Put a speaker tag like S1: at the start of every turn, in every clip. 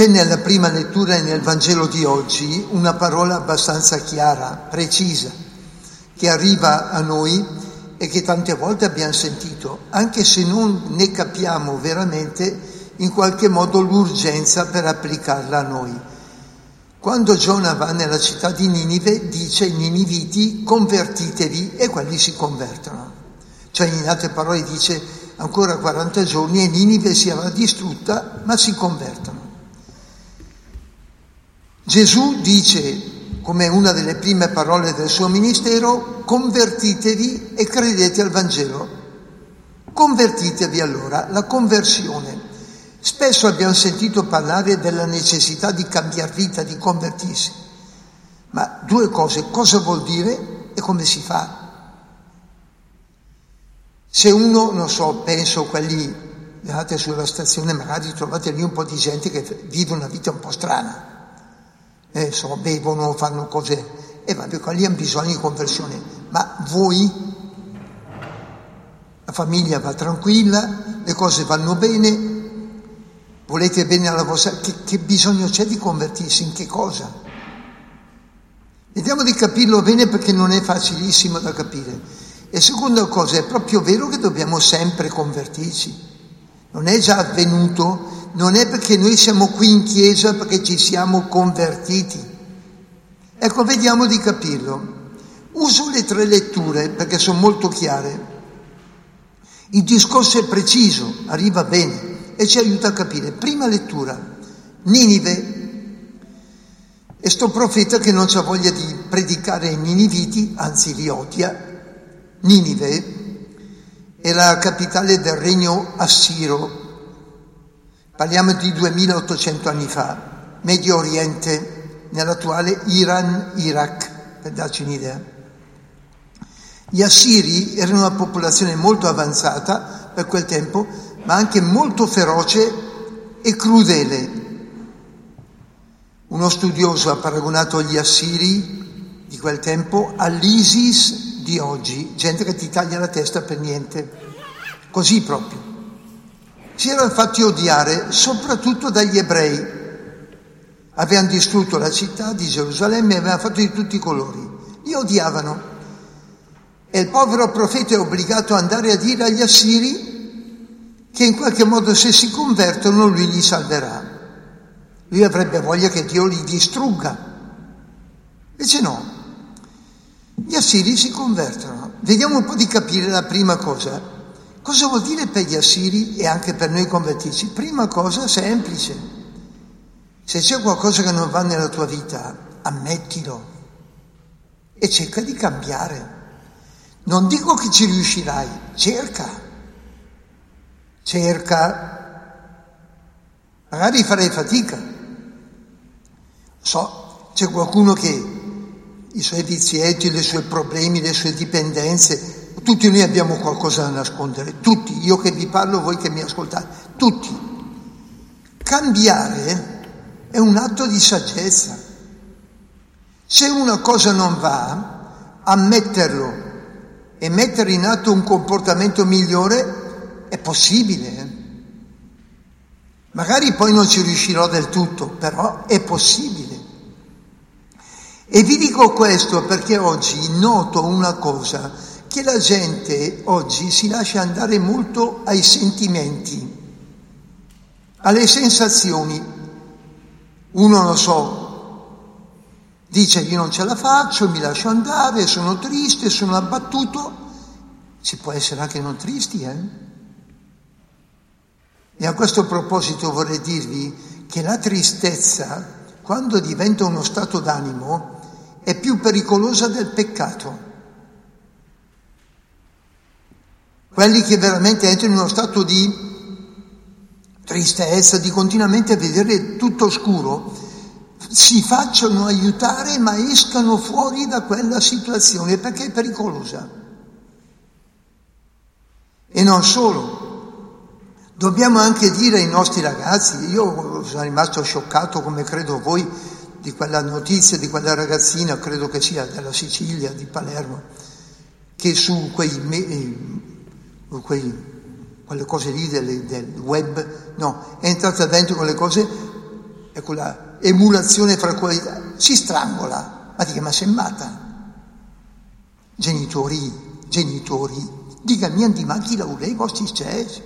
S1: C'è nella prima lettura e nel Vangelo di oggi una parola abbastanza chiara, precisa, che arriva a noi e che tante volte abbiamo sentito, anche se non ne capiamo veramente in qualche modo l'urgenza per applicarla a noi. Quando Giona va nella città di Ninive dice ai niniviti convertitevi e quelli si convertono. Cioè in altre parole dice ancora 40 giorni e Ninive si avrà distrutta ma si convertono. Gesù dice, come una delle prime parole del suo ministero, convertitevi e credete al Vangelo. Convertitevi allora, la conversione. Spesso abbiamo sentito parlare della necessità di cambiare vita, di convertirsi. Ma due cose, cosa vuol dire e come si fa? Se uno, non so, penso quelli, andate sulla stazione, magari trovate lì un po' di gente che vive una vita un po' strana eh, insomma, bevono, fanno cose, e vabbè, lì hanno bisogno di conversione. Ma voi, la famiglia va tranquilla, le cose vanno bene, volete bene alla vostra... Che, che bisogno c'è di convertirsi? In che cosa? Vediamo di capirlo bene perché non è facilissimo da capire. E seconda cosa, è proprio vero che dobbiamo sempre convertirci. Non è già avvenuto non è perché noi siamo qui in chiesa perché ci siamo convertiti. Ecco, vediamo di capirlo. Uso le tre letture perché sono molto chiare. Il discorso è preciso, arriva bene e ci aiuta a capire. Prima lettura, Ninive. E sto profeta che non ha voglia di predicare ai niniviti, anzi li odia. Ninive è la capitale del regno assiro Parliamo di 2800 anni fa, Medio Oriente, nell'attuale Iran, Iraq, per darci un'idea. Gli assiri erano una popolazione molto avanzata per quel tempo, ma anche molto feroce e crudele. Uno studioso ha paragonato gli assiri di quel tempo all'ISIS di oggi, gente che ti taglia la testa per niente, così proprio si erano fatti odiare soprattutto dagli ebrei. Avevano distrutto la città di Gerusalemme avevano fatto di tutti i colori. Li odiavano. E il povero profeta è obbligato ad andare a dire agli assiri che in qualche modo se si convertono lui li salverà. Lui avrebbe voglia che Dio li distrugga. Invece no. Gli assiri si convertono. Vediamo un po' di capire la prima cosa. Cosa vuol dire per gli assiri e anche per noi convertirci? Prima cosa semplice. Se c'è qualcosa che non va nella tua vita, ammettilo e cerca di cambiare. Non dico che ci riuscirai, cerca. Cerca. Magari farai fatica. So, c'è qualcuno che i suoi vizietti, i suoi problemi, le sue dipendenze tutti noi abbiamo qualcosa da nascondere, tutti, io che vi parlo, voi che mi ascoltate, tutti. Cambiare è un atto di saggezza. Se una cosa non va, ammetterlo e mettere in atto un comportamento migliore è possibile. Magari poi non ci riuscirò del tutto, però è possibile. E vi dico questo perché oggi noto una cosa, che la gente oggi si lascia andare molto ai sentimenti, alle sensazioni. Uno lo so, dice io non ce la faccio, mi lascio andare, sono triste, sono abbattuto. Si può essere anche non tristi, eh? E a questo proposito vorrei dirvi che la tristezza, quando diventa uno stato d'animo, è più pericolosa del peccato. Quelli che veramente entrano in uno stato di tristezza, di continuamente vedere tutto scuro, si facciano aiutare ma escano fuori da quella situazione perché è pericolosa. E non solo, dobbiamo anche dire ai nostri ragazzi, io sono rimasto scioccato come credo voi di quella notizia di quella ragazzina, credo che sia della Sicilia, di Palermo, che su quei, eh, quei quelle cose lì del, del, web, no, è entrata dentro quelle cose e quella emulazione fra qualità, si strangola, ma dica ma sei matta? Genitori, genitori, dica mi andimanchi la ulei vostri stessi.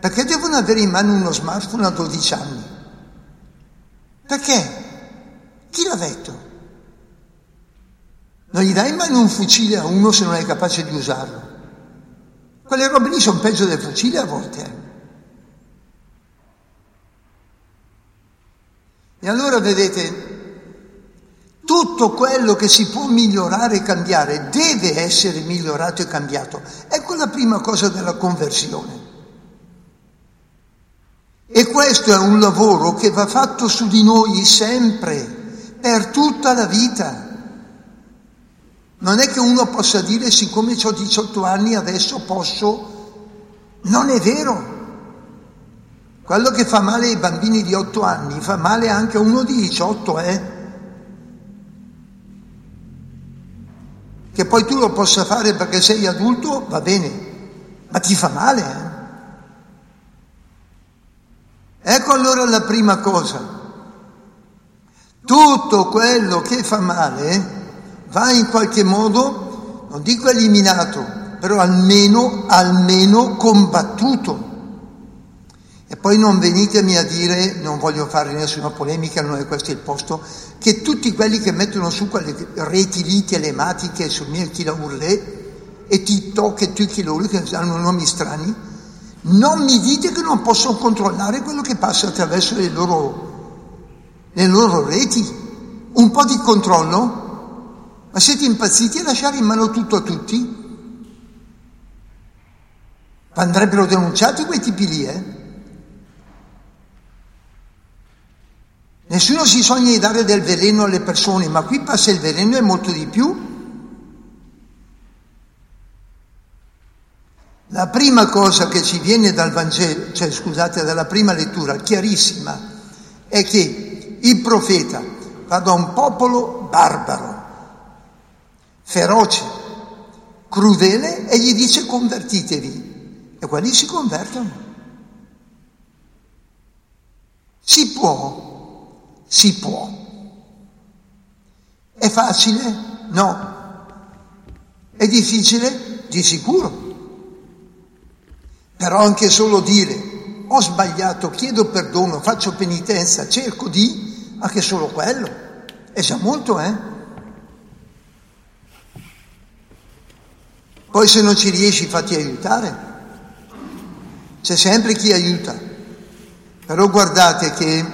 S1: Perché devono avere in mano uno smartphone a 12 anni? Perché? Chi l'ha detto? Non gli dai mano un fucile a uno se non è capace di usarlo. Quelle robe lì sono peggio del fucile a volte. E allora vedete, tutto quello che si può migliorare e cambiare deve essere migliorato e cambiato. Ecco la prima cosa della conversione. E questo è un lavoro che va fatto su di noi sempre, per tutta la vita. Non è che uno possa dire siccome ho 18 anni adesso posso. Non è vero. Quello che fa male ai bambini di 8 anni fa male anche a uno di 18, eh? Che poi tu lo possa fare perché sei adulto, va bene, ma ti fa male, eh? Ecco allora la prima cosa. Tutto quello che fa male va in qualche modo, non dico eliminato, però almeno, almeno combattuto. E poi non venitemi a dire, non voglio fare nessuna polemica, non è questo il posto, che tutti quelli che mettono su quelle reti lì telematiche sul mio Urlè e TikTok e tutti loro che hanno nomi strani, non mi dite che non possono controllare quello che passa attraverso le loro, le loro reti. Un po' di controllo ma siete impazziti a lasciare in mano tutto a tutti? Andrebbero denunciati quei tipi lì, eh? Nessuno si sogna di dare del veleno alle persone, ma qui passa il veleno e molto di più. La prima cosa che ci viene dal Vangelo, cioè scusate, dalla prima lettura, chiarissima, è che il profeta va da un popolo barbaro, feroce, crudele e gli dice convertitevi. E quelli si convertono. Si può, si può. È facile? No. È difficile? Di sicuro. Però anche solo dire ho sbagliato, chiedo perdono, faccio penitenza, cerco di, anche solo quello, è già molto, eh? Poi se non ci riesci fatti aiutare. C'è sempre chi aiuta. Però guardate che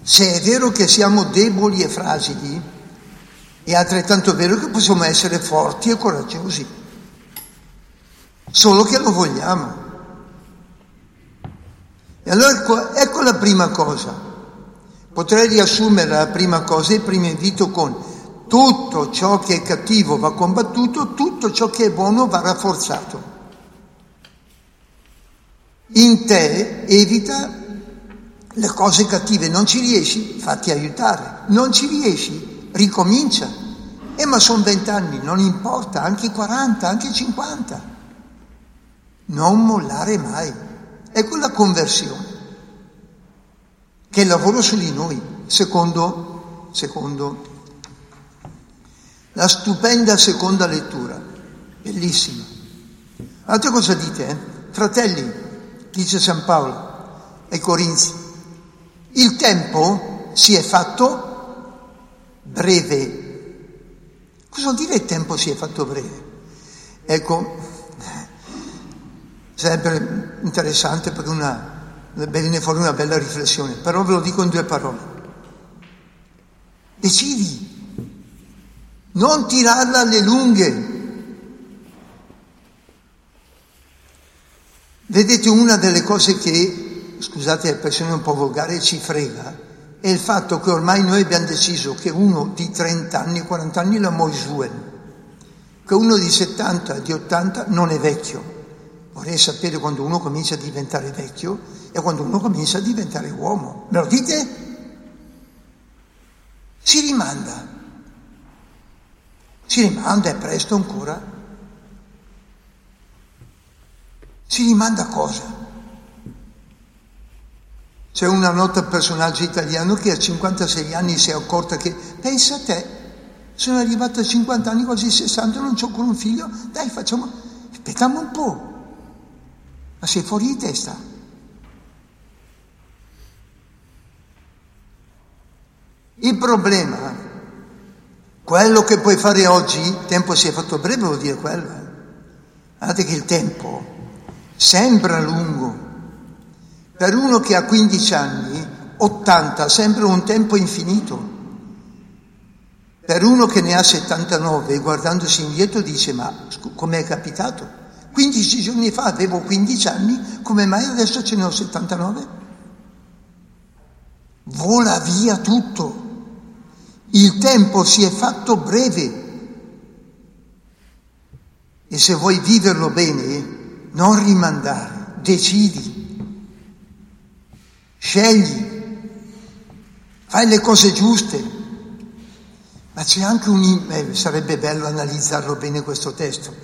S1: se è vero che siamo deboli e fragili, è altrettanto vero che possiamo essere forti e coraggiosi. Solo che lo vogliamo. E allora ecco, ecco la prima cosa. Potrei riassumere la prima cosa, il primo invito con tutto ciò che è cattivo va combattuto, tutto ciò che è buono va rafforzato. In te evita le cose cattive, non ci riesci, fatti aiutare, non ci riesci, ricomincia. Eh ma sono vent'anni, non importa, anche 40, anche 50. Non mollare mai. Ecco la conversione, che è il lavoro su di noi, secondo, secondo la stupenda seconda lettura, bellissima. Altra cosa dite, eh? Fratelli, dice San Paolo ai Corinzi, il tempo si è fatto breve. Cosa vuol dire il tempo si è fatto breve? Ecco, sempre interessante perché una viene fuori una bella riflessione, però ve lo dico in due parole. Decidi, non tirarla alle lunghe. Vedete, una delle cose che, scusate l'espressione un po' volgare, ci frega, è il fatto che ormai noi abbiamo deciso che uno di 30 anni, 40 anni la Moisuen, che uno di 70, di 80 non è vecchio. Vorrei sapere quando uno comincia a diventare vecchio e quando uno comincia a diventare uomo. Me lo dite? Si rimanda. Si rimanda, è presto ancora. Si rimanda cosa? C'è una nota personaggio italiano che a 56 anni si è accorta che, pensa a te, sono arrivato a 50 anni, quasi 60, non ho ancora un figlio, dai facciamo, aspettiamo un po'. Ma sei fuori di testa. Il problema, quello che puoi fare oggi, il tempo si è fatto breve, vuol dire quello. Eh. Guardate che il tempo sembra lungo. Per uno che ha 15 anni, 80 sembra un tempo infinito. Per uno che ne ha 79, guardandosi indietro, dice: Ma com'è capitato? 15 giorni fa avevo 15 anni, come mai adesso ce ne ho 79? Vola via tutto. Il tempo si è fatto breve. E se vuoi viverlo bene, non rimandare, decidi, scegli, fai le cose giuste. Ma c'è anche un... Eh, sarebbe bello analizzarlo bene questo testo.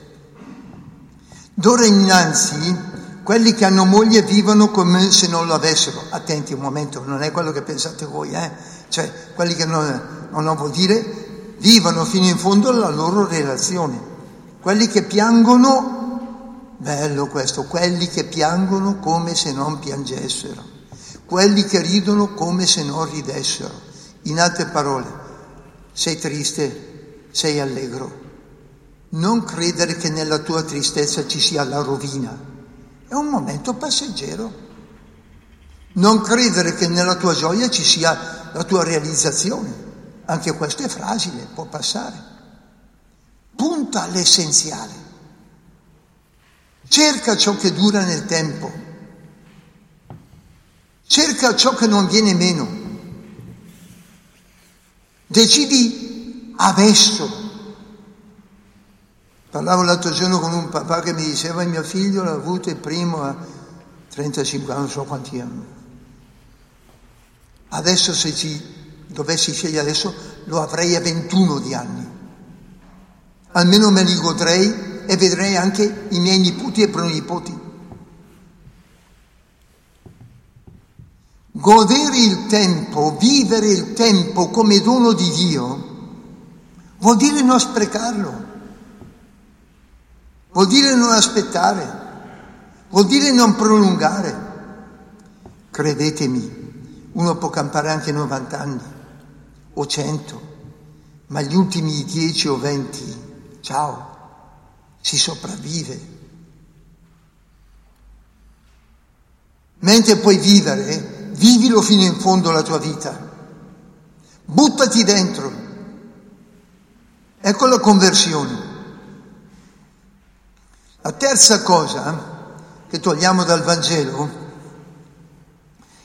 S1: D'ora innanzi, quelli che hanno moglie vivono come se non lo avessero. Attenti un momento, non è quello che pensate voi, eh? Cioè, quelli che non, non vuol dire vivono fino in fondo la loro relazione. Quelli che piangono, bello questo, quelli che piangono come se non piangessero. Quelli che ridono come se non ridessero. In altre parole, sei triste, sei allegro. Non credere che nella tua tristezza ci sia la rovina. È un momento passeggero. Non credere che nella tua gioia ci sia la tua realizzazione. Anche questo è fragile, può passare. Punta all'essenziale. Cerca ciò che dura nel tempo. Cerca ciò che non viene meno. Decidi adesso. Parlavo l'altro giorno con un papà che mi diceva mio figlio l'ha avuto il primo a 35 anni, non so quanti anni. Adesso se ci dovessi scegliere adesso lo avrei a 21 di anni. Almeno me li godrei e vedrei anche i miei nipoti e pronipoti. Godere il tempo, vivere il tempo come dono di Dio, vuol dire non sprecarlo, vuol dire non aspettare, vuol dire non prolungare. Credetemi, uno può campare anche 90 anni o 100, ma gli ultimi 10 o 20, ciao, si sopravvive. Mentre puoi vivere, vivilo fino in fondo la tua vita, buttati dentro. Ecco la conversione. La terza cosa che togliamo dal Vangelo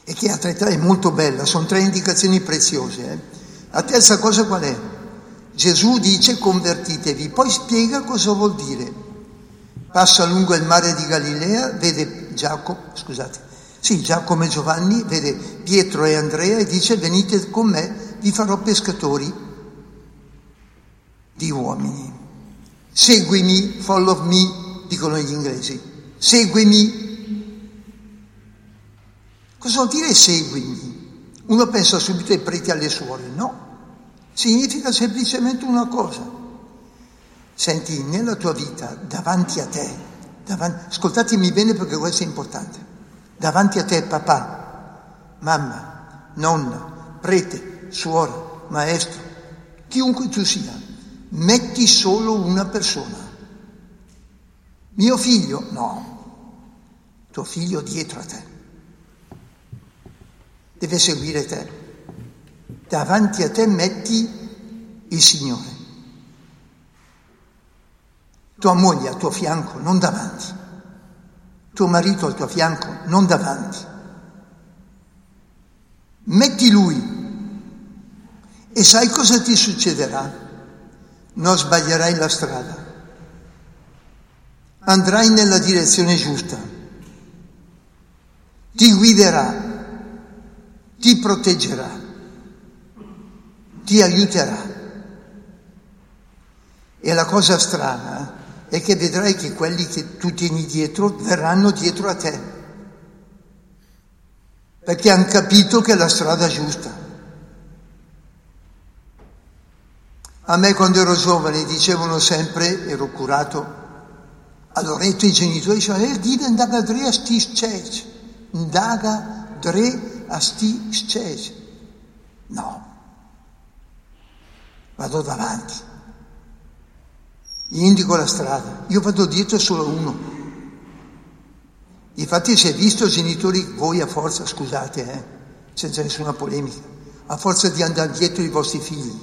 S1: e che a tre tre è molto bella, sono tre indicazioni preziose. Eh? La terza cosa qual è? Gesù dice convertitevi, poi spiega cosa vuol dire. Passa lungo il mare di Galilea, vede Giacomo, scusate, sì, Giacomo e Giovanni vede Pietro e Andrea e dice venite con me, vi farò pescatori di uomini. Seguimi, follow me, dicono gli inglesi. Seguimi. Cosa vuol dire seguimi? Uno pensa subito ai preti alle suore, no. Significa semplicemente una cosa. Senti, nella tua vita, davanti a te, davanti, ascoltatemi bene perché questo è importante davanti a te papà, mamma, nonna, prete, suora, maestro, chiunque tu sia, metti solo una persona. Mio figlio? No, tuo figlio dietro a te. Deve seguire te. Davanti a te metti il Signore. Tua moglie al tuo fianco, non davanti. Tuo marito al tuo fianco, non davanti. Metti Lui e sai cosa ti succederà? Non sbaglierai la strada. Andrai nella direzione giusta. Ti guiderà, ti proteggerà ti aiuterà. E la cosa strana è che vedrai che quelli che tu tieni dietro verranno dietro a te, perché hanno capito che è la strada giusta. A me quando ero giovane dicevano sempre, ero curato, allora i genitori dicevano, eh, dive indaga dre a sti scec, indaga dre a sti scec. No, vado davanti, gli indico la strada, io vado dietro solo uno. Infatti si è visto genitori, voi a forza, scusate, eh, senza nessuna polemica, a forza di andare dietro i vostri figli,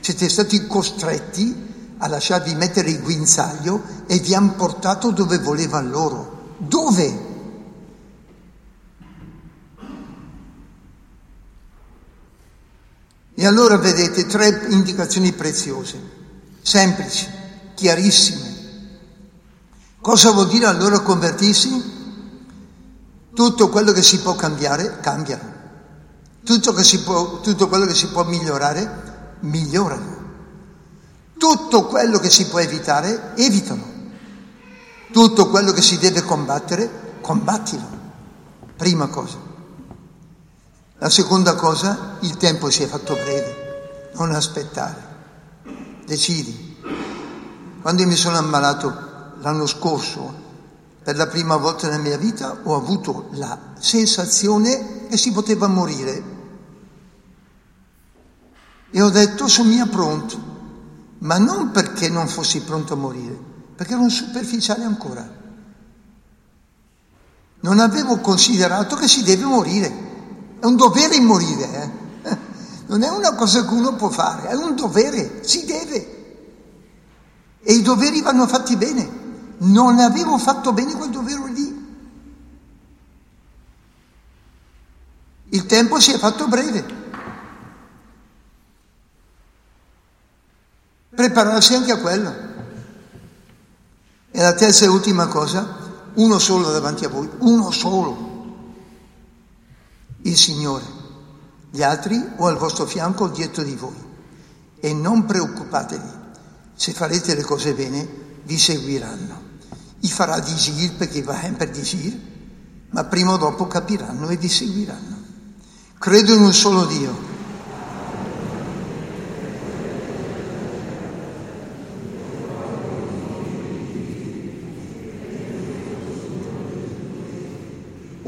S1: siete stati costretti a lasciarvi mettere il guinzaglio e vi hanno portato dove volevano loro. Dove? E allora vedete tre indicazioni preziose, semplici, chiarissime. Cosa vuol dire allora convertirsi? Tutto quello che si può cambiare, cambiano. Tutto, può, tutto quello che si può migliorare, migliorano. Tutto quello che si può evitare, evitano. Tutto quello che si deve combattere, combattilo. Prima cosa. La seconda cosa, il tempo si è fatto breve, non aspettare, decidi. Quando mi sono ammalato l'anno scorso, per la prima volta nella mia vita, ho avuto la sensazione che si poteva morire. E ho detto, sono mia pronto, ma non perché non fossi pronto a morire, perché ero un superficiale ancora. Non avevo considerato che si deve morire. È un dovere morire, eh? non è una cosa che uno può fare, è un dovere, si deve. E i doveri vanno fatti bene. Non avevo fatto bene quel dovere lì. Il tempo si è fatto breve. Prepararsi anche a quello. E la terza e ultima cosa, uno solo davanti a voi, uno solo il Signore, gli altri o al vostro fianco o dietro di voi. E non preoccupatevi, se farete le cose bene vi seguiranno. I farà disir perché va per disir, ma prima o dopo capiranno e vi seguiranno. Credo in un solo Dio.